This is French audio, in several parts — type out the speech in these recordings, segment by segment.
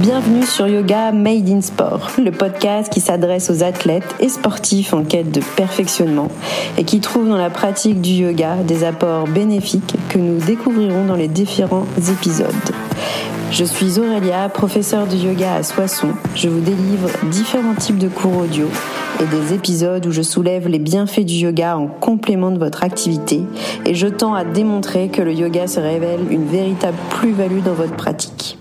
Bienvenue sur Yoga Made in Sport, le podcast qui s'adresse aux athlètes et sportifs en quête de perfectionnement et qui trouve dans la pratique du yoga des apports bénéfiques que nous découvrirons dans les différents épisodes. Je suis Aurélia, professeure de yoga à Soissons. Je vous délivre différents types de cours audio et des épisodes où je soulève les bienfaits du yoga en complément de votre activité et je tends à démontrer que le yoga se révèle une véritable plus-value dans votre pratique.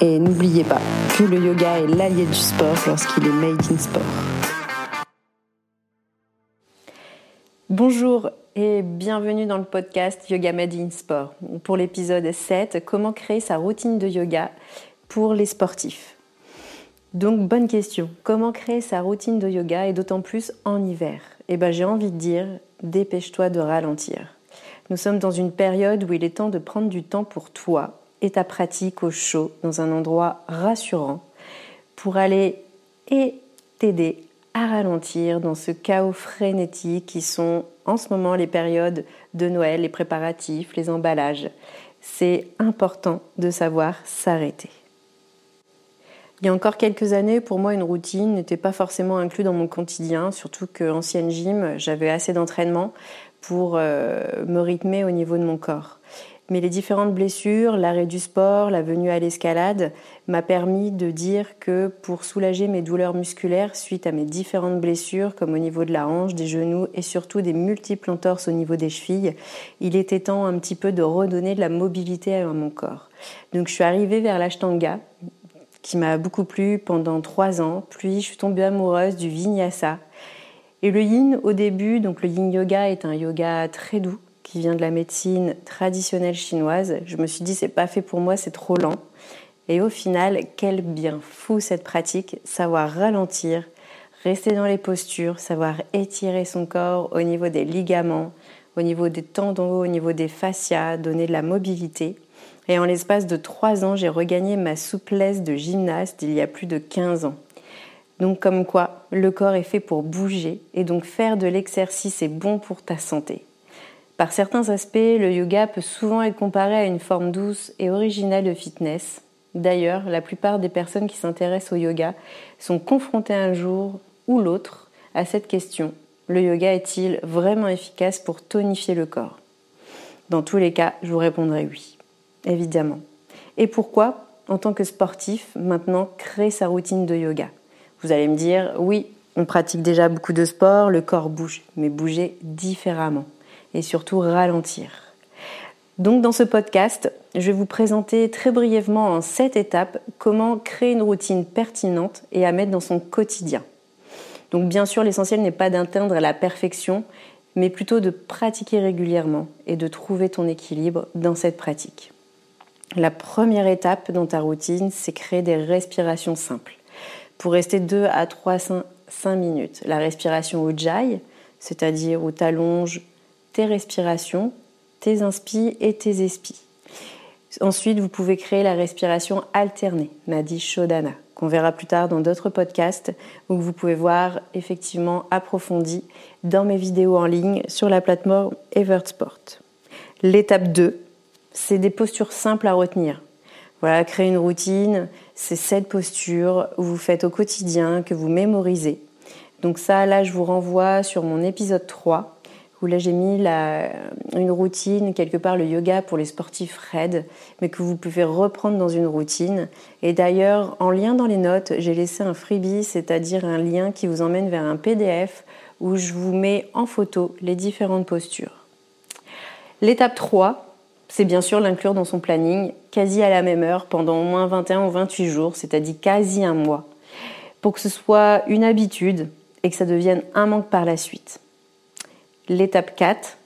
Et n'oubliez pas que le yoga est l'allié du sport lorsqu'il est made in sport. Bonjour et bienvenue dans le podcast Yoga Made in Sport. Pour l'épisode 7, comment créer sa routine de yoga pour les sportifs? Donc bonne question, comment créer sa routine de yoga et d'autant plus en hiver? Eh bien j'ai envie de dire, dépêche-toi de ralentir. Nous sommes dans une période où il est temps de prendre du temps pour toi et ta pratique au chaud dans un endroit rassurant pour aller et t'aider à ralentir dans ce chaos frénétique qui sont en ce moment les périodes de Noël, les préparatifs, les emballages. C'est important de savoir s'arrêter. Il y a encore quelques années, pour moi, une routine n'était pas forcément inclue dans mon quotidien, surtout qu'ancienne gym, j'avais assez d'entraînement pour euh, me rythmer au niveau de mon corps. Mais les différentes blessures, l'arrêt du sport, la venue à l'escalade m'a permis de dire que pour soulager mes douleurs musculaires suite à mes différentes blessures, comme au niveau de la hanche, des genoux et surtout des multiples entorses au niveau des chevilles, il était temps un petit peu de redonner de la mobilité à mon corps. Donc je suis arrivée vers l'ashtanga, qui m'a beaucoup plu pendant trois ans, puis je suis tombée amoureuse du vinyasa. Et le yin au début, donc le yin yoga est un yoga très doux, qui vient de la médecine traditionnelle chinoise. Je me suis dit, c'est pas fait pour moi, c'est trop lent. Et au final, quel bien fou cette pratique, savoir ralentir, rester dans les postures, savoir étirer son corps au niveau des ligaments, au niveau des tendons, au niveau des fascias, donner de la mobilité. Et en l'espace de trois ans, j'ai regagné ma souplesse de gymnaste il y a plus de 15 ans. Donc comme quoi, le corps est fait pour bouger et donc faire de l'exercice est bon pour ta santé. Par certains aspects, le yoga peut souvent être comparé à une forme douce et originale de fitness. D'ailleurs, la plupart des personnes qui s'intéressent au yoga sont confrontées un jour ou l'autre à cette question. Le yoga est-il vraiment efficace pour tonifier le corps? Dans tous les cas, je vous répondrai oui, évidemment. Et pourquoi, en tant que sportif, maintenant créer sa routine de yoga? Vous allez me dire, oui, on pratique déjà beaucoup de sport, le corps bouge, mais bouger différemment et surtout ralentir. Donc dans ce podcast, je vais vous présenter très brièvement en sept étapes comment créer une routine pertinente et à mettre dans son quotidien. Donc bien sûr, l'essentiel n'est pas d'atteindre la perfection, mais plutôt de pratiquer régulièrement et de trouver ton équilibre dans cette pratique. La première étape dans ta routine, c'est créer des respirations simples. Pour rester 2 à 3 5 minutes. La respiration Ujjayi, c'est-à-dire où tu allonges tes respirations, tes inspires et tes expires. Ensuite, vous pouvez créer la respiration alternée, Nadi Shodhana, qu'on verra plus tard dans d'autres podcasts où vous pouvez voir effectivement approfondi dans mes vidéos en ligne sur la plateforme Evertsport. L'étape 2, c'est des postures simples à retenir. Voilà, créer une routine, c'est cette posture où vous faites au quotidien, que vous mémorisez. Donc ça, là, je vous renvoie sur mon épisode 3 où là j'ai mis une routine, quelque part le yoga pour les sportifs raides, mais que vous pouvez reprendre dans une routine. Et d'ailleurs, en lien dans les notes, j'ai laissé un freebie, c'est-à-dire un lien qui vous emmène vers un PDF où je vous mets en photo les différentes postures. L'étape 3, c'est bien sûr l'inclure dans son planning quasi à la même heure pendant au moins 21 ou 28 jours, c'est-à-dire quasi un mois, pour que ce soit une habitude et que ça devienne un manque par la suite. L'étape 4,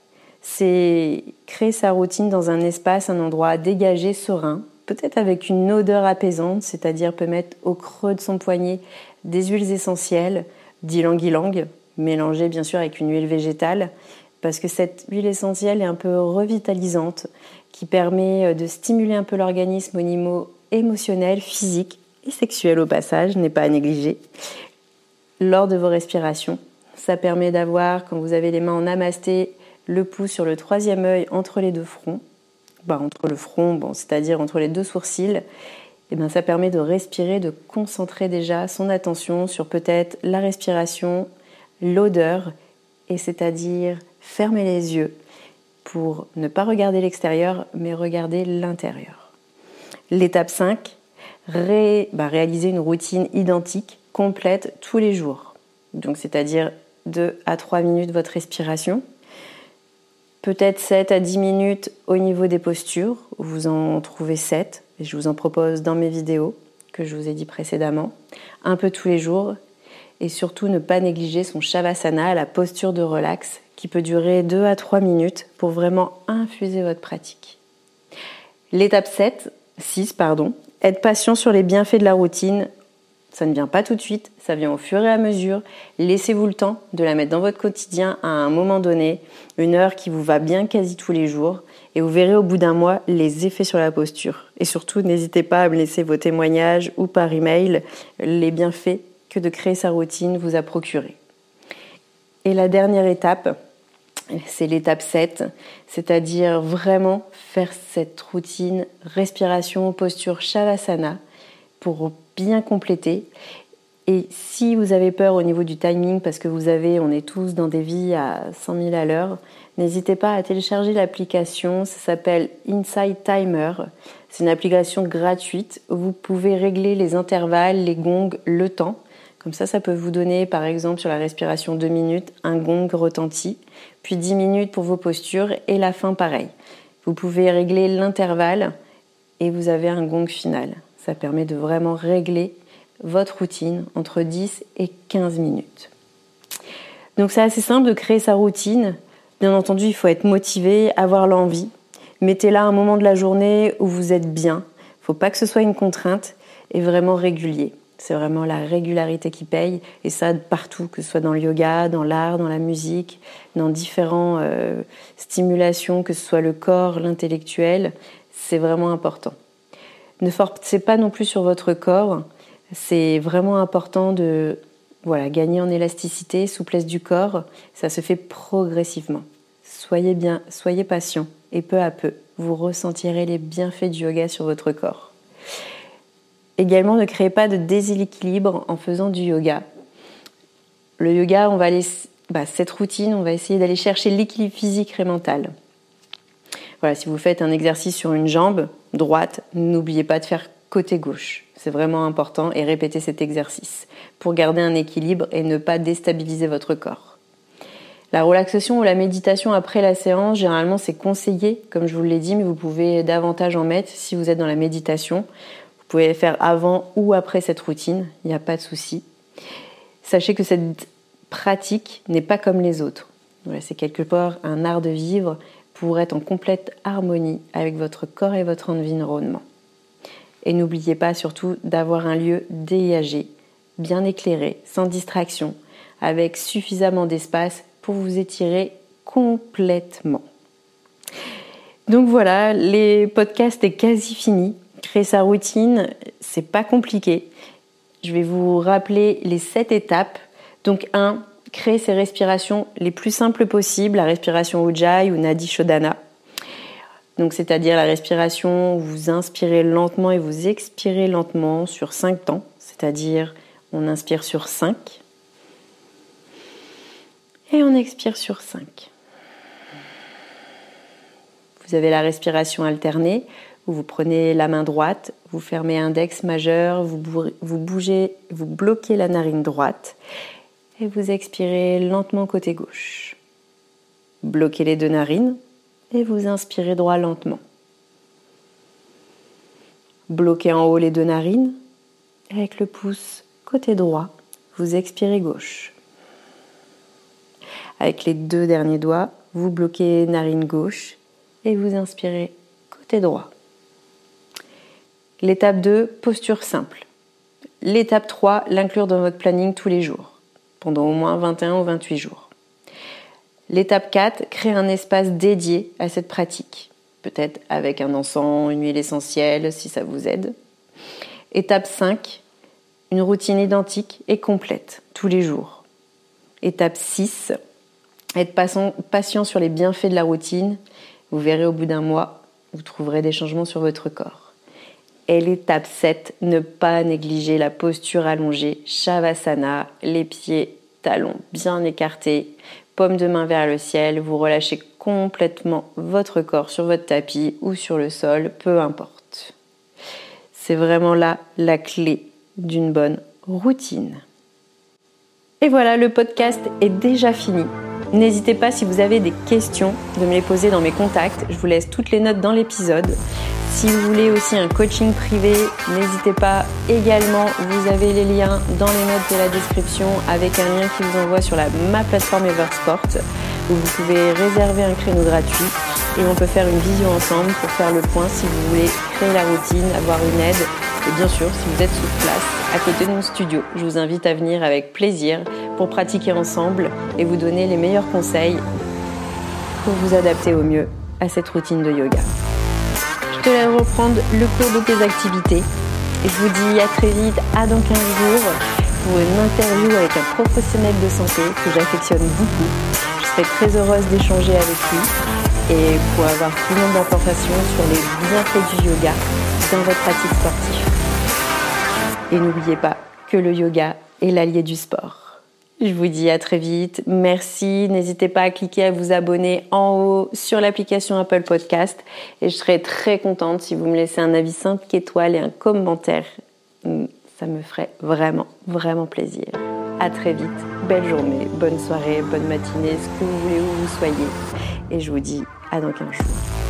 c'est créer sa routine dans un espace, un endroit dégagé, serein, peut-être avec une odeur apaisante, c'est-à-dire peut mettre au creux de son poignet des huiles essentielles, d'ylang-ylang, mélangées bien sûr avec une huile végétale, parce que cette huile essentielle est un peu revitalisante, qui permet euh, de stimuler un peu l'organisme au niveau émotionnel, physique et sexuel au passage, n'est pas à négliger, lors de vos respirations ça permet d'avoir, quand vous avez les mains en namasté, le pouce sur le troisième œil entre les deux fronts, bah, entre le front, c'est-à-dire entre les deux sourcils, eh bien, ça permet de respirer, de concentrer déjà son attention sur peut-être la respiration, l'odeur, et c'est-à-dire fermer les yeux pour ne pas regarder l'extérieur, mais regarder l'intérieur. L'étape 5, bah, réaliser une routine identique, complète tous les jours. Donc c'est-à-dire 2 à 3 minutes votre respiration, peut-être 7 à 10 minutes au niveau des postures, vous en trouvez 7, et je vous en propose dans mes vidéos que je vous ai dit précédemment, un peu tous les jours, et surtout ne pas négliger son Shavasana, la posture de relax, qui peut durer 2 à 3 minutes pour vraiment infuser votre pratique. L'étape 7, 6, pardon, être patient sur les bienfaits de la routine. Ça ne vient pas tout de suite, ça vient au fur et à mesure. Laissez-vous le temps de la mettre dans votre quotidien à un moment donné, une heure qui vous va bien quasi tous les jours, et vous verrez au bout d'un mois les effets sur la posture. Et surtout, n'hésitez pas à me laisser vos témoignages ou par email les bienfaits que de créer sa routine vous a procuré. Et la dernière étape, c'est l'étape 7, c'est-à-dire vraiment faire cette routine respiration, posture Shavasana pour bien compléter. Et si vous avez peur au niveau du timing, parce que vous avez, on est tous dans des vies à 100 000 à l'heure, n'hésitez pas à télécharger l'application. Ça s'appelle Inside Timer. C'est une application gratuite vous pouvez régler les intervalles, les gongs, le temps. Comme ça, ça peut vous donner, par exemple, sur la respiration 2 minutes, un gong retenti, puis 10 minutes pour vos postures et la fin pareil. Vous pouvez régler l'intervalle et vous avez un gong final. Ça permet de vraiment régler votre routine entre 10 et 15 minutes. Donc c'est assez simple de créer sa routine. Bien entendu, il faut être motivé, avoir l'envie. Mettez là un moment de la journée où vous êtes bien. Il ne faut pas que ce soit une contrainte et vraiment régulier. C'est vraiment la régularité qui paye, et ça partout, que ce soit dans le yoga, dans l'art, dans la musique, dans différentes euh, stimulations, que ce soit le corps, l'intellectuel, c'est vraiment important. Ne forcez pas non plus sur votre corps, c'est vraiment important de voilà, gagner en élasticité, souplesse du corps, ça se fait progressivement. Soyez bien, soyez patient, et peu à peu, vous ressentirez les bienfaits du yoga sur votre corps. Également, ne créez pas de déséquilibre en faisant du yoga. Le yoga, on va aller, bah, cette routine, on va essayer d'aller chercher l'équilibre physique et mental. Voilà, si vous faites un exercice sur une jambe droite, n'oubliez pas de faire côté gauche. C'est vraiment important et répétez cet exercice pour garder un équilibre et ne pas déstabiliser votre corps. La relaxation ou la méditation après la séance, généralement c'est conseillé, comme je vous l'ai dit, mais vous pouvez davantage en mettre si vous êtes dans la méditation vous pouvez faire avant ou après cette routine, il n'y a pas de souci. Sachez que cette pratique n'est pas comme les autres. c'est quelque part un art de vivre pour être en complète harmonie avec votre corps et votre environnement. Et n'oubliez pas surtout d'avoir un lieu dégagé, bien éclairé, sans distraction, avec suffisamment d'espace pour vous étirer complètement. Donc voilà, les podcasts est quasi fini. Créer sa routine, c'est pas compliqué. Je vais vous rappeler les sept étapes. Donc 1, créer ses respirations les plus simples possibles, la respiration Ujjayi ou Nadi Shodhana. Donc c'est-à-dire la respiration où vous inspirez lentement et vous expirez lentement sur 5 temps, c'est-à-dire on inspire sur 5 et on expire sur 5. Vous avez la respiration alternée où vous prenez la main droite, vous fermez index majeur, vous, bougez, vous bloquez la narine droite et vous expirez lentement côté gauche. Bloquez les deux narines et vous inspirez droit lentement. Bloquez en haut les deux narines avec le pouce côté droit, vous expirez gauche. Avec les deux derniers doigts, vous bloquez narine gauche et vous inspirez côté droit. L'étape 2, posture simple. L'étape 3, l'inclure dans votre planning tous les jours, pendant au moins 21 ou 28 jours. L'étape 4, créer un espace dédié à cette pratique, peut-être avec un encens, une huile essentielle si ça vous aide. Étape 5, une routine identique et complète tous les jours. Étape 6, être patient sur les bienfaits de la routine. Vous verrez au bout d'un mois, vous trouverez des changements sur votre corps. Et l'étape 7, ne pas négliger la posture allongée, Shavasana, les pieds, talons bien écartés, paume de main vers le ciel, vous relâchez complètement votre corps sur votre tapis ou sur le sol, peu importe. C'est vraiment là la clé d'une bonne routine. Et voilà, le podcast est déjà fini. N'hésitez pas si vous avez des questions de me les poser dans mes contacts. Je vous laisse toutes les notes dans l'épisode. Si vous voulez aussi un coaching privé, n'hésitez pas également. Vous avez les liens dans les notes de la description avec un lien qui vous envoie sur la, ma plateforme Eversport où vous pouvez réserver un créneau gratuit et on peut faire une vision ensemble pour faire le point si vous voulez créer la routine, avoir une aide et bien sûr si vous êtes sous place à côté de mon studio. Je vous invite à venir avec plaisir pour pratiquer ensemble et vous donner les meilleurs conseils pour vous adapter au mieux à cette routine de yoga te laisse reprendre le cours de tes activités. Et je vous dis à très vite, à dans 15 jours, pour une interview avec un professionnel de santé que j'affectionne beaucoup. Je serai très heureuse d'échanger avec lui et pour avoir plus d'informations sur les bienfaits du yoga dans votre pratique sportive. Et n'oubliez pas que le yoga est l'allié du sport. Je vous dis à très vite. Merci. N'hésitez pas à cliquer à vous abonner en haut sur l'application Apple Podcast. Et je serai très contente si vous me laissez un avis 5 étoiles et un commentaire. Hmm, ça me ferait vraiment, vraiment plaisir. À très vite. Belle journée, bonne soirée, bonne matinée, ce que vous voulez où vous soyez. Et je vous dis à dans 15 jours.